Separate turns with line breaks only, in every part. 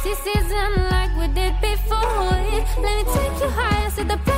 spicy season like we did before. Let me take you higher, set the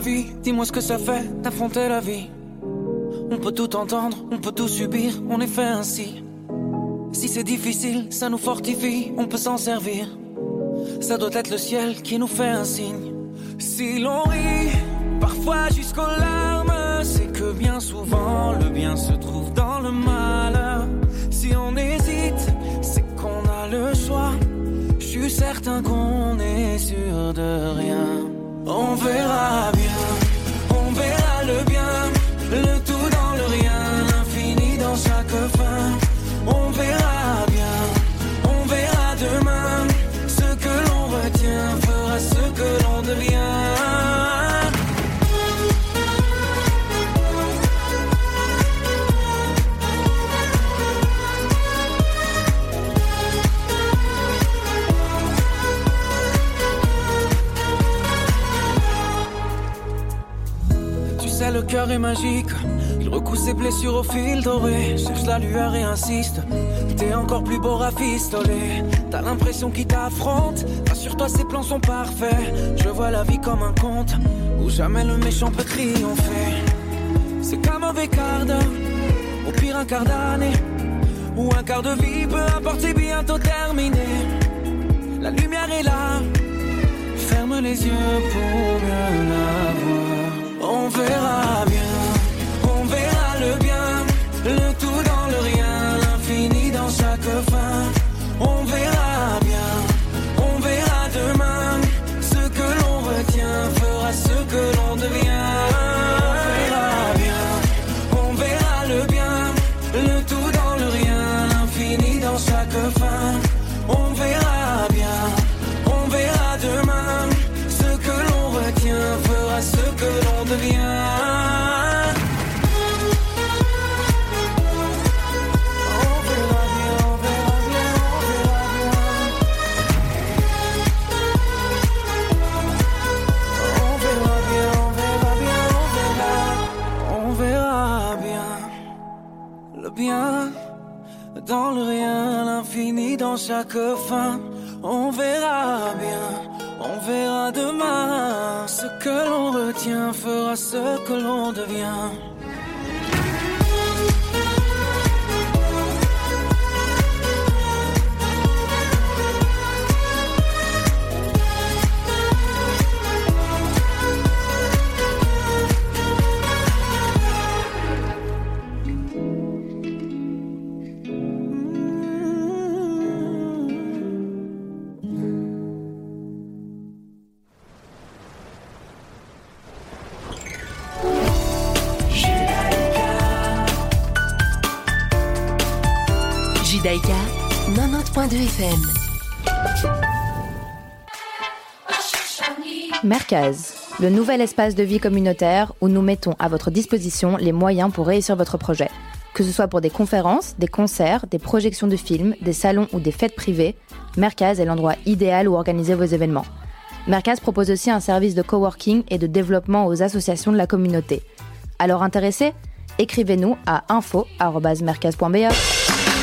Dis-moi ce que ça fait d'affronter la vie. On peut tout entendre, on peut tout subir, on est fait ainsi. Si c'est difficile, ça nous fortifie, on peut s'en servir. Ça doit être le ciel qui nous fait un signe. Si l'on rit, parfois jusqu'aux larmes, c'est que bien souvent le bien se trouve dans le mal. Si on hésite, c'est qu'on a le choix. Je suis certain qu'on est sûr de rien. On verra bien, on verra le bien, le magique. Il recoue ses blessures au fil doré. Cherche la lueur et insiste. T'es encore plus beau rafistolé. T'as l'impression qu'il t'affronte. Rassure-toi, ses plans sont parfaits. Je vois la vie comme un conte où jamais le méchant peut triompher. C'est qu'un mauvais quart d'heure, au pire un quart d'année. Ou un quart de vie, peu importe, bientôt terminé. La lumière est là. Ferme les yeux pour mieux la voir. On verra bien, le tout dans le rien, l'infini dans chaque fin. Chaque fin. On verra bien, on verra demain. Ce que l'on retient fera ce que l'on devient.
Judaïka, 90.2 FM.
Merkaz, le nouvel espace de vie communautaire où nous mettons à votre disposition les moyens pour réussir votre projet. Que ce soit pour des conférences, des concerts, des projections de films, des salons ou des fêtes privées, Merkaz est l'endroit idéal où organiser vos événements. Mercas propose aussi un service de coworking et de développement aux associations de la communauté. Alors intéressé Écrivez-nous à info.mercas.be.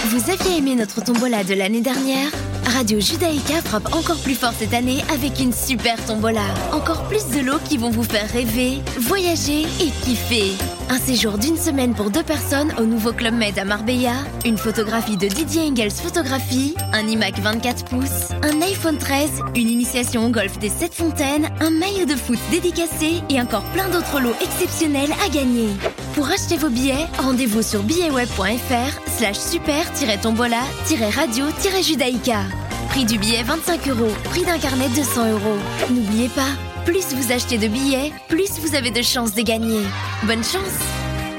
Vous aviez aimé notre tombola de l'année dernière? Radio Judaïka frappe encore plus fort cette année avec une super tombola. Encore plus de lots qui vont vous faire rêver, voyager et kiffer. Un séjour d'une semaine pour deux personnes au nouveau Club Med à Marbella, une photographie de Didier Engels Photographie, un iMac 24 pouces, un iPhone 13, une initiation au golf des 7 fontaines, un maillot de foot dédicacé et encore plein d'autres lots exceptionnels à gagner. Pour acheter vos billets, rendez-vous sur billetweb.fr slash super-tombola-radio-judaïka. Prix du billet 25 euros, prix d'un carnet 200 euros. N'oubliez pas, plus vous achetez de billets, plus vous avez de chances de gagner. Bonne chance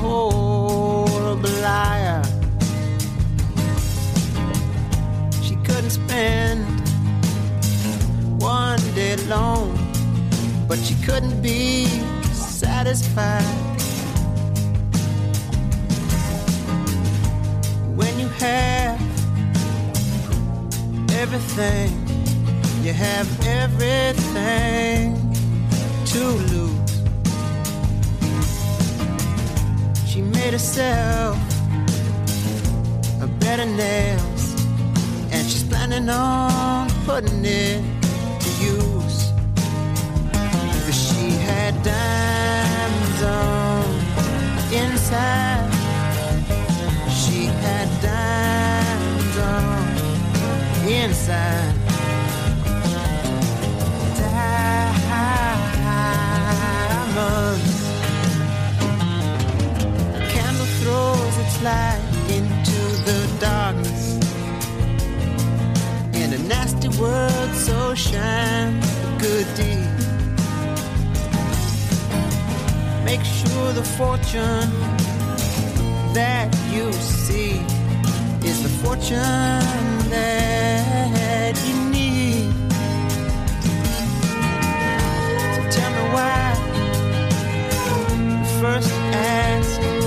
Horrible liar. She couldn't spend one day alone, but she couldn't be satisfied. When you have everything you have everything to lose. She made herself a bed of nails, and she's planning on putting it to use. But she had diamonds on inside. She had diamonds on inside. Light into the darkness. In a nasty world, so shine the good deed. Make sure the fortune that you see is the fortune that you need. So tell me why first ask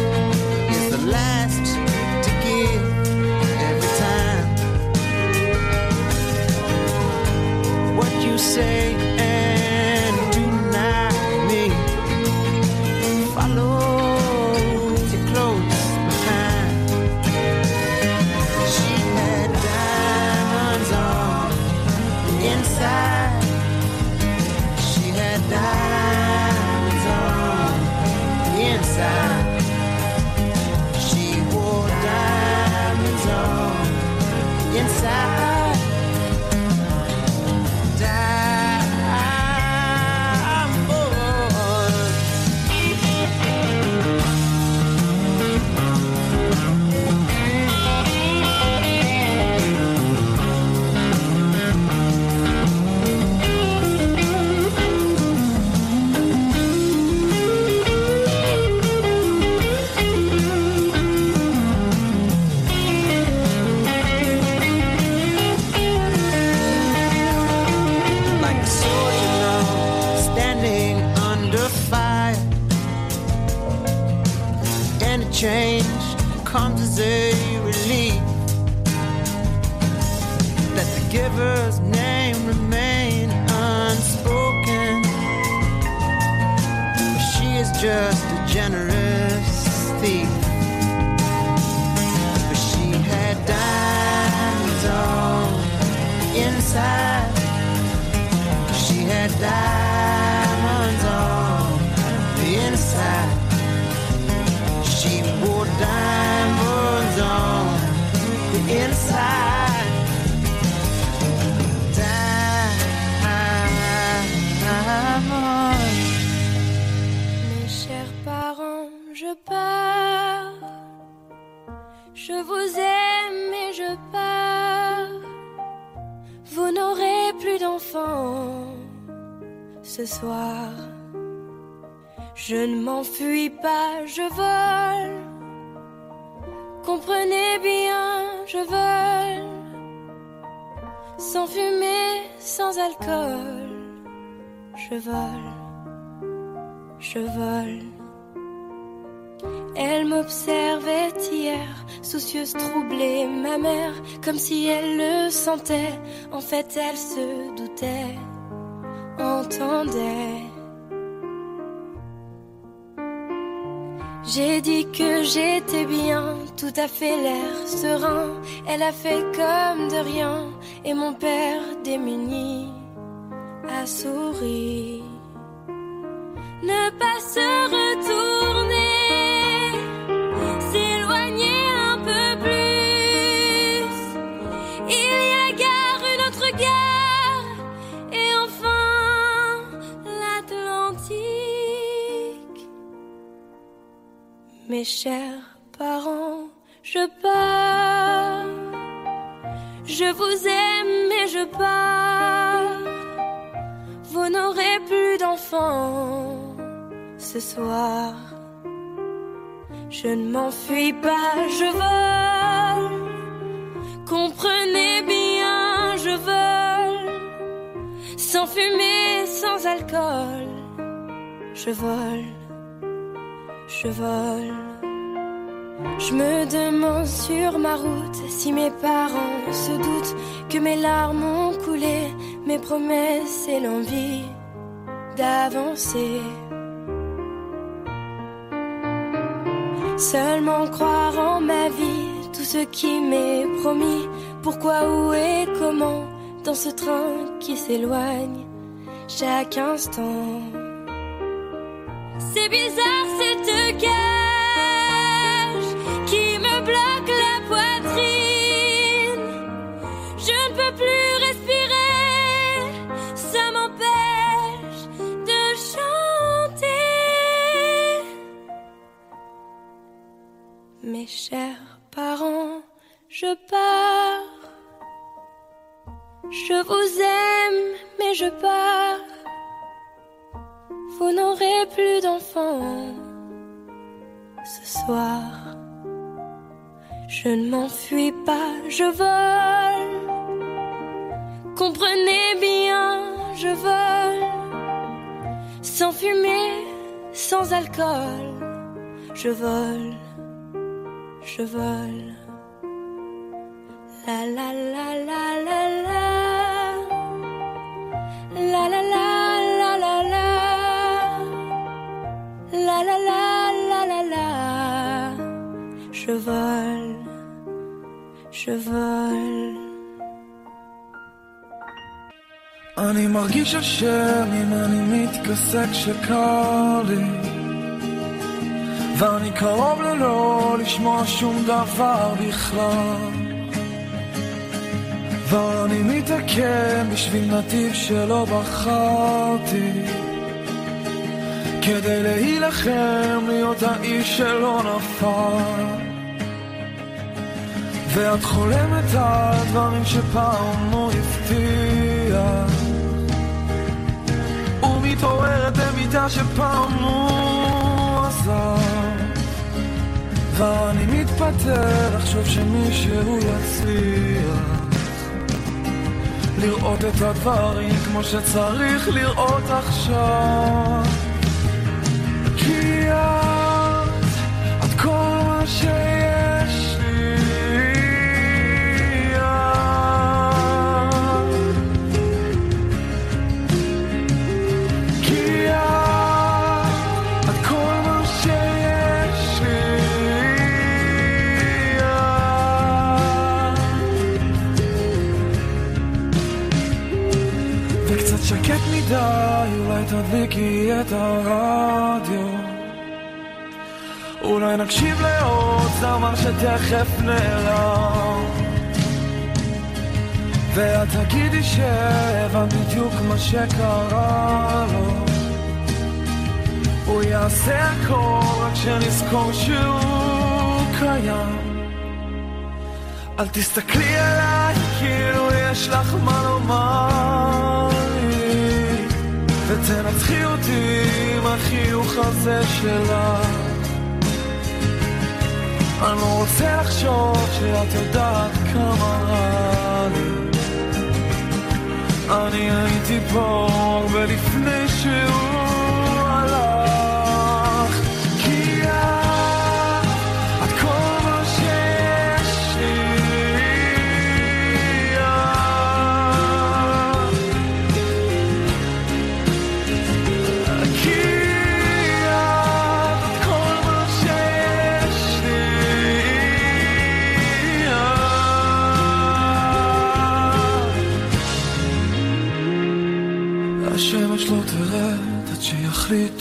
say
comme si elle le sentait. En fait, elle se doutait, entendait. J'ai dit que j'étais bien, tout à fait l'air serein. Elle a fait comme de rien, et mon père démuni a souri. Ne pas se retourner, Mes chers parents, je pars. Je vous aime, mais je pars. Vous n'aurez plus d'enfants ce soir. Je ne m'enfuis pas, je vole. Comprenez bien, je vole. Sans fumée, sans alcool. Je vole, je vole. Je me demande sur ma route si mes parents se doutent que mes larmes ont coulé, mes promesses et l'envie d'avancer. Seulement croire en ma vie, tout ce qui m'est promis. Pourquoi, où et comment, dans ce train qui s'éloigne chaque instant. C'est bizarre cette cage Mes chers parents, je pars. Je vous aime, mais je pars. Vous n'aurez plus d'enfants ce soir. Je ne m'enfuis pas, je vole. Comprenez bien, je vole. Sans fumée, sans alcool, je vole, je vole. La la la la la la. La la la la la la. La la la la la la. Je vole, je vole.
אני מרגיש אשם אם אני מתכסה כשקר לי ואני קרוב ללא לשמוע שום דבר בכלל. ואני מתעכב בשביל נתיב שלא בחרתי. כדי להילחם להיות האיש שלא נפל. ואת חולמת על דברים שפעם הוא הבטיח ומתעוררת במיטה שפעם הוא עזב ואני מתפטר לחשוב שמישהו יצליח. לראות את הדברים כמו שצריך לראות עכשיו. כי את, את כל מה שיש מדי, אולי תדליקי את הרדיו. אולי נקשיב לעוד זמר שתכף נעלם. ואת תגידי שהבנת בדיוק מה שקרה לו. הוא יעשה הכל רק שנזכור שהוא קיים. אל תסתכלי עליי כאילו יש לך מה לומר ותנצחי אותי עם החיוך הזה שלך. אני לא רוצה לחשוב שאת יודעת כמה רע לי. אני הייתי פה הרבה לפני שהוא...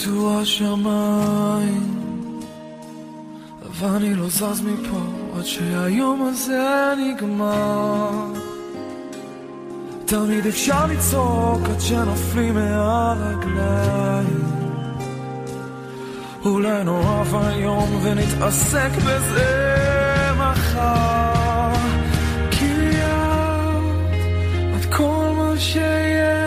טו השמיים אבל אני לא זז מפה עד שהיום הזה נגמר. תמיד אפשר לצעוק עד שנופלים מהרגליים. אולי נורא ואיום ונתעסק בזה מחר. כי את, את כל מה שיש.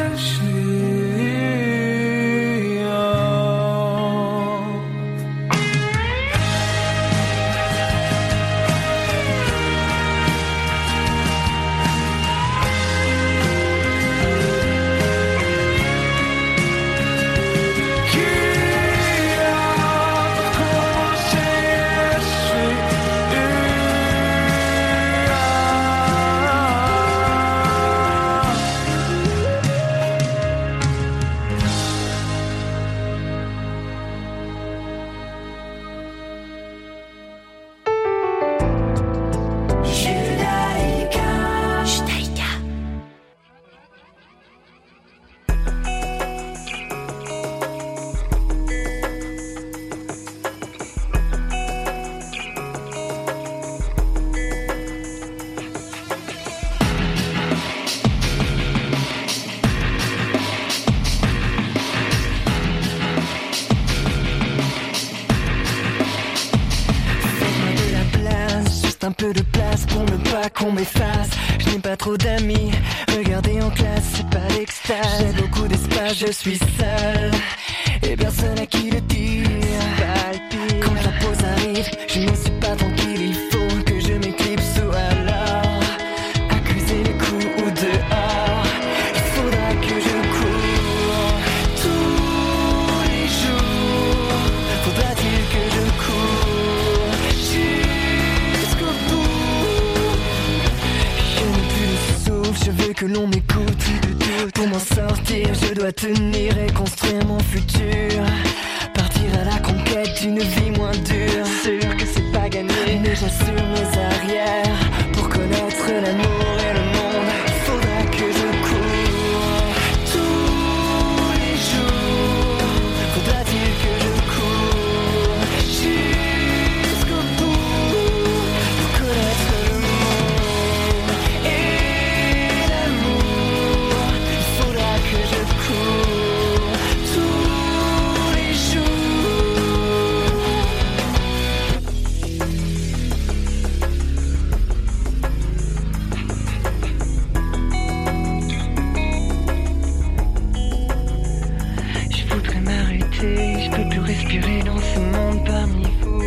je peux plus respirer dans ce monde parmi vous.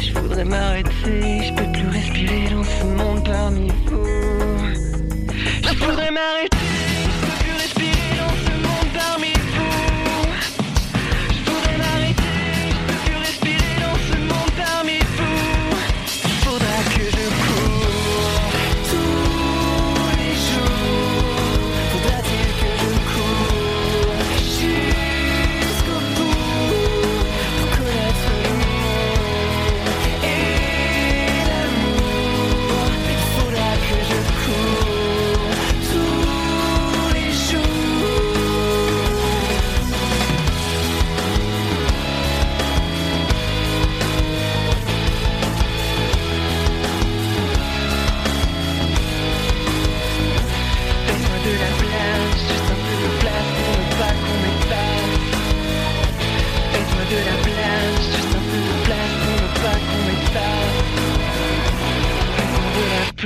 Je voudrais m'arrêter, je peux plus respirer dans ce monde parmi vous.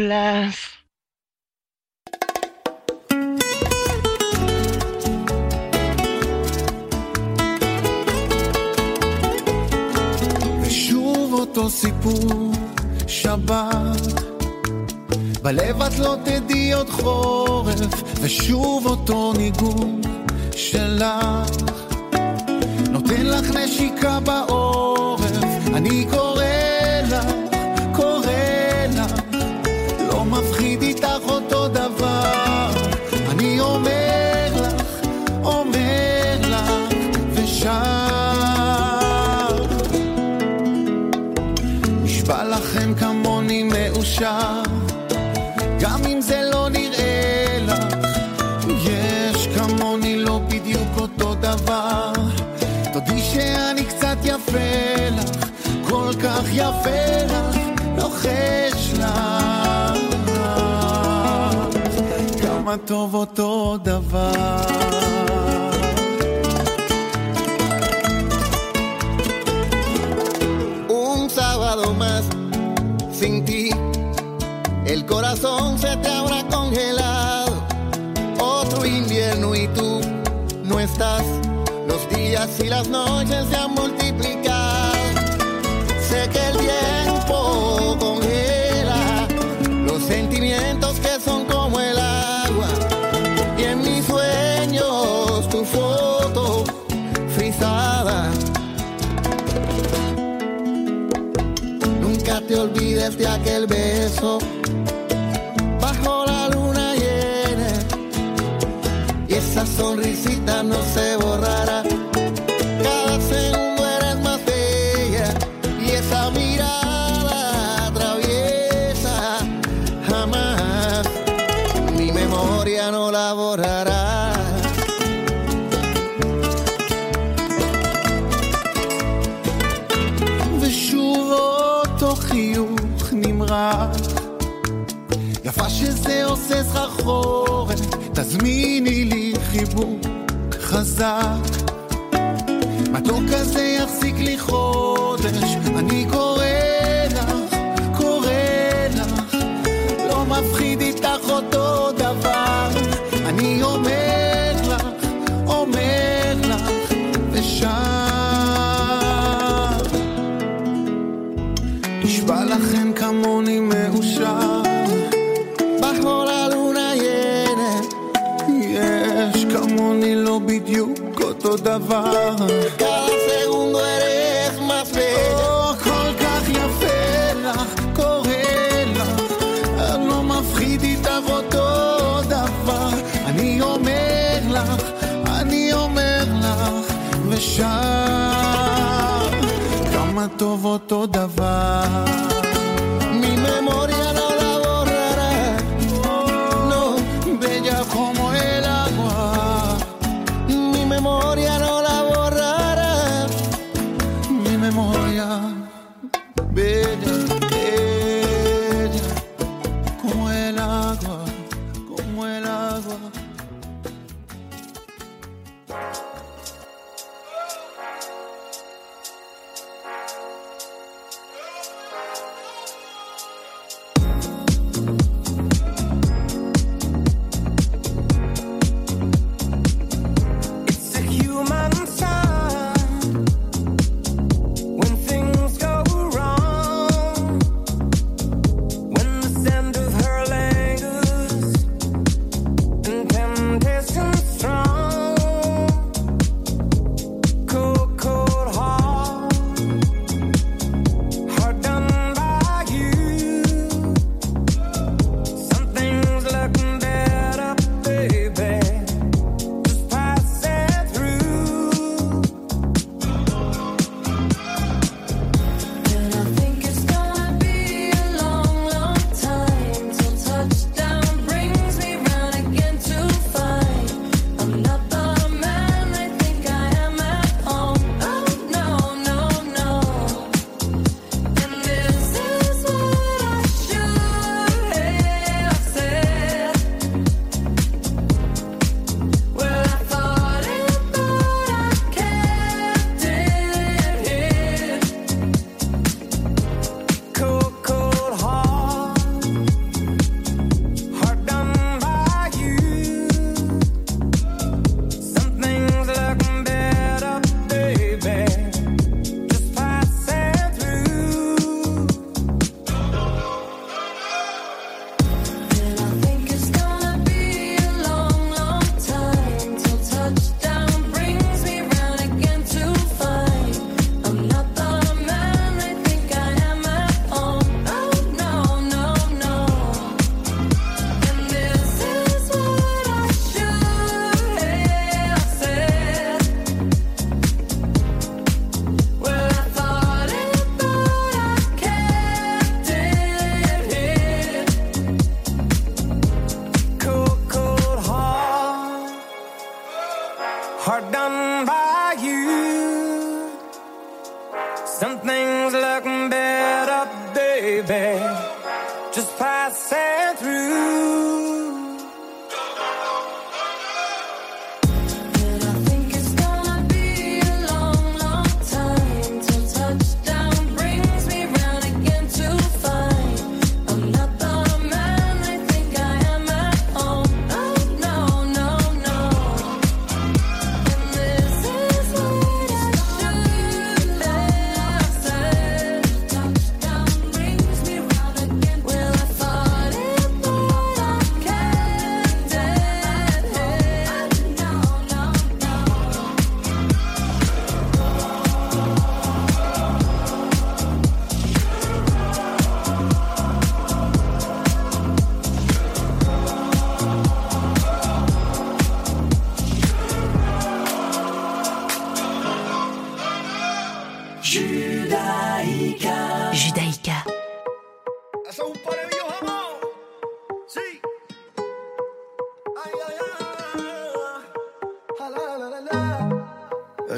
love. ושוב
אותו סיפור, שבת. בלב את לא תדעי עוד חורף, ושוב אותו ניגון שלך. נותן לך נשיקה בעורף, אני קורא... מפחיד איתך אותו דבר. אני אומר לך, אומר לך, ושר. נשבע לכם כמוני מאושר, גם אם זה לא נראה לך. יש כמוני לא בדיוק אותו דבר. תודי שאני קצת יפה לך, כל כך יפה לך, לוחש לך. כמה טוב אותו דבר.
Un sábado más sin ti, el corazón se te habrá congelado. Otro invierno y tú no estás. Los días y las noches se han multiplicado. Te olvides de aquel beso bajo la luna llena y esa sonrisita no se borrará.
חזק. מתוק כזה יחזיק לי חודש, אותו דבר.
cada segundo eres más bella.
או, כל כך יפה לך, קורא לך, לא מפחיד איתך אותו דבר. אני אומר לך, אני אומר לך, ושר, כמה טוב אותו דבר.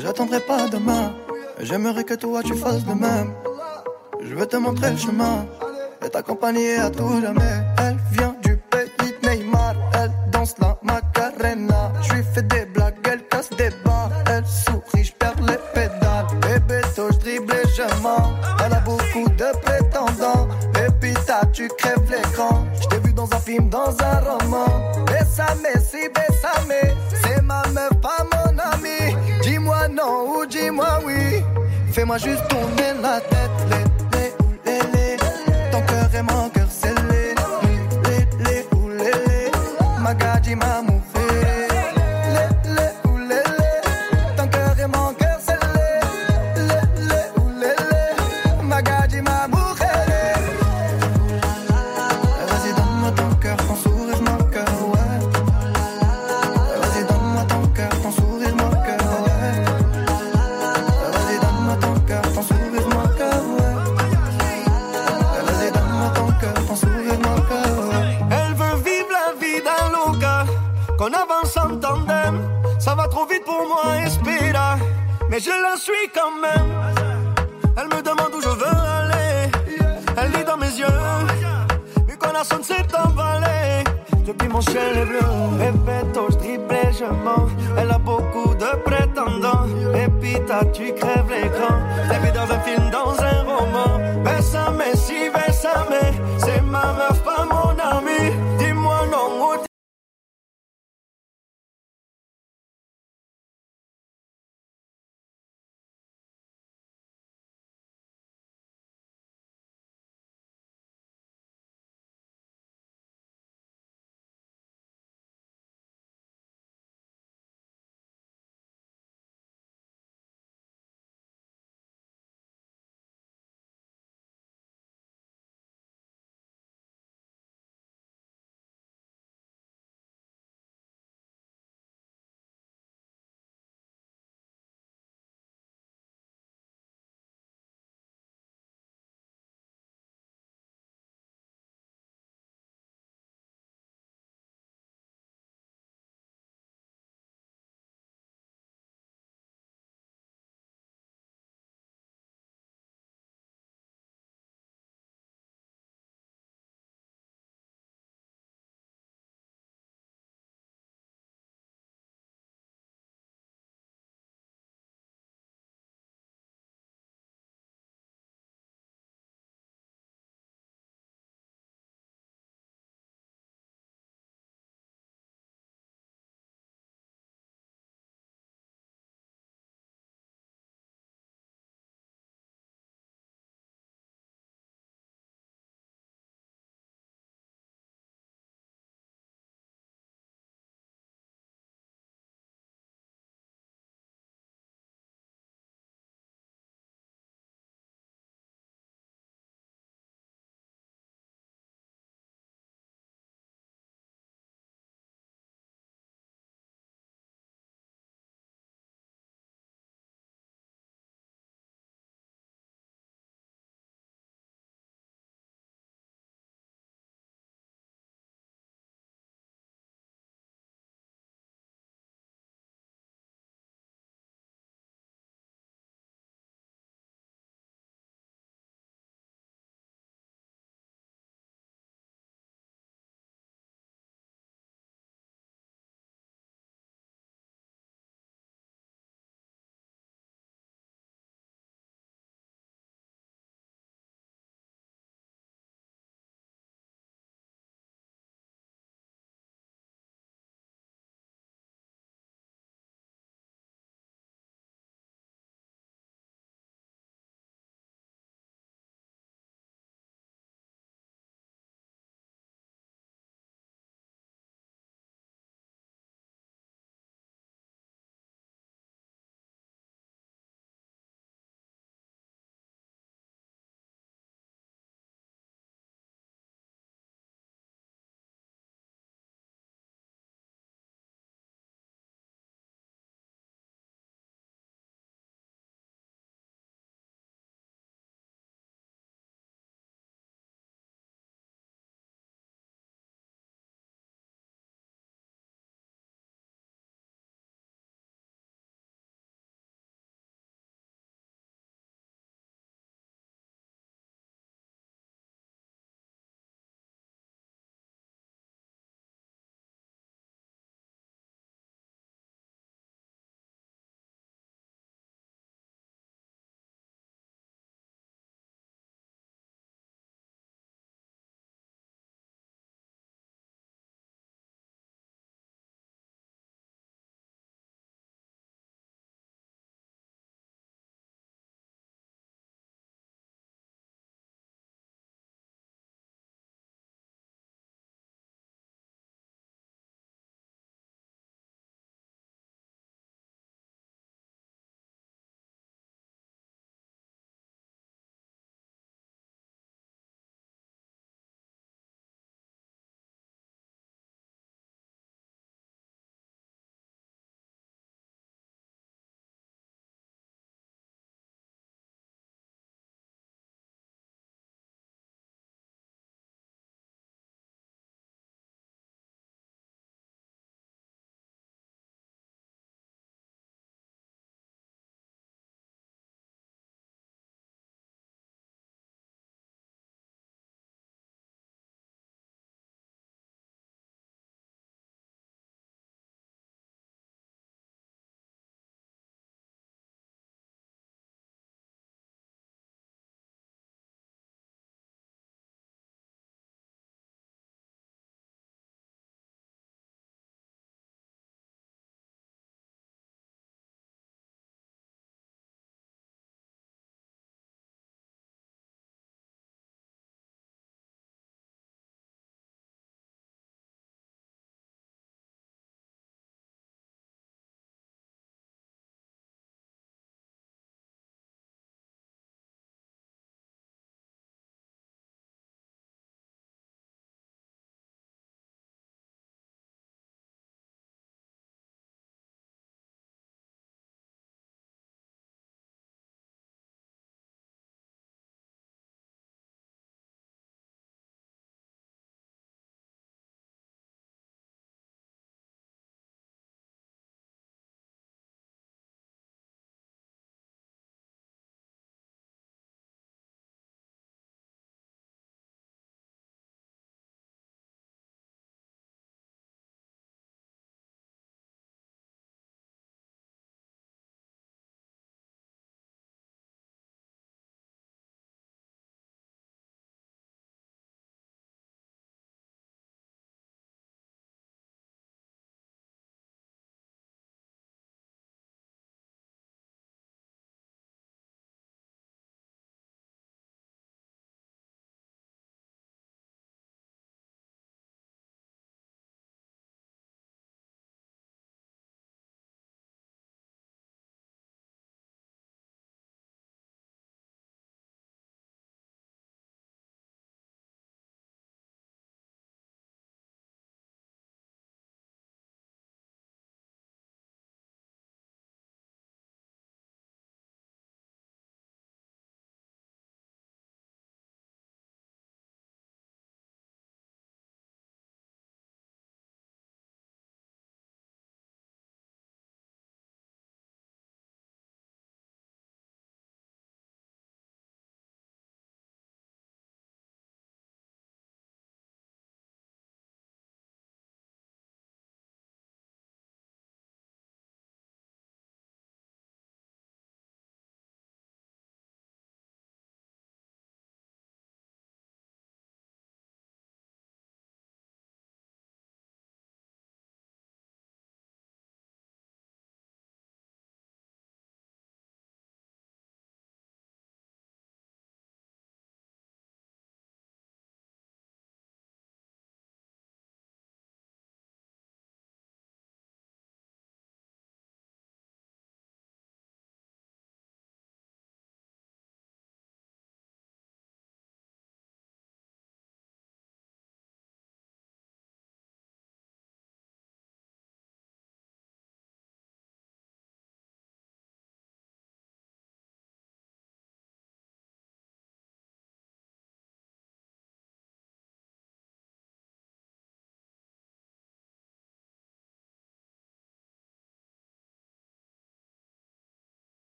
J'attendrai pas demain. J'aimerais que toi tu fasses de même. Je veux te montrer le chemin et t'accompagner à tout jamais. Fais-moi juste tourner la tête, les, les, les, les. Ton cœur est
mort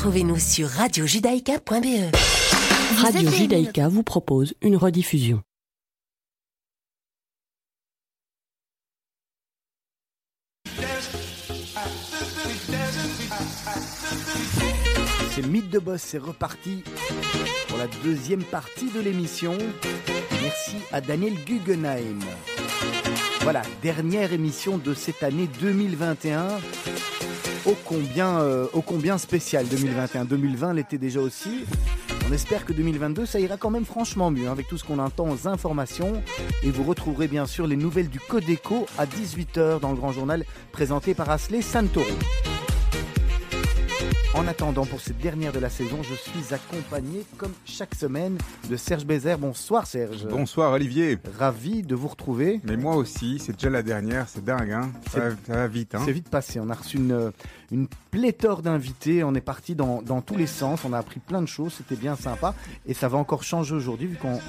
Retrouvez-nous sur radiojudaïka.be.
Radio Judaïka vous propose une rediffusion.
C'est Mythe de Boss, c'est reparti pour la deuxième partie de l'émission. Merci à Daniel Guggenheim. Voilà, dernière émission de cette année 2021. Ô combien, euh, combien spécial 2021. 2020 l'était déjà aussi. On espère que 2022, ça ira quand même franchement mieux hein, avec tout ce qu'on entend aux informations. Et vous retrouverez bien sûr les nouvelles du Codeco à 18h dans le grand journal présenté par Asley Santoro. En attendant, pour cette dernière de la saison, je suis accompagné, comme chaque semaine, de Serge Bézère. Bonsoir Serge.
Bonsoir Olivier.
Ravi de vous retrouver.
Mais moi aussi, c'est déjà la dernière, c'est dingue, hein ça, va, ça, va, vite. Hein
c'est vite passé, on a reçu une, une pléthore d'invités, on est parti dans, dans, tous les sens, on a appris plein de choses, c'était bien sympa. Et ça va encore changer aujourd'hui, vu qu'on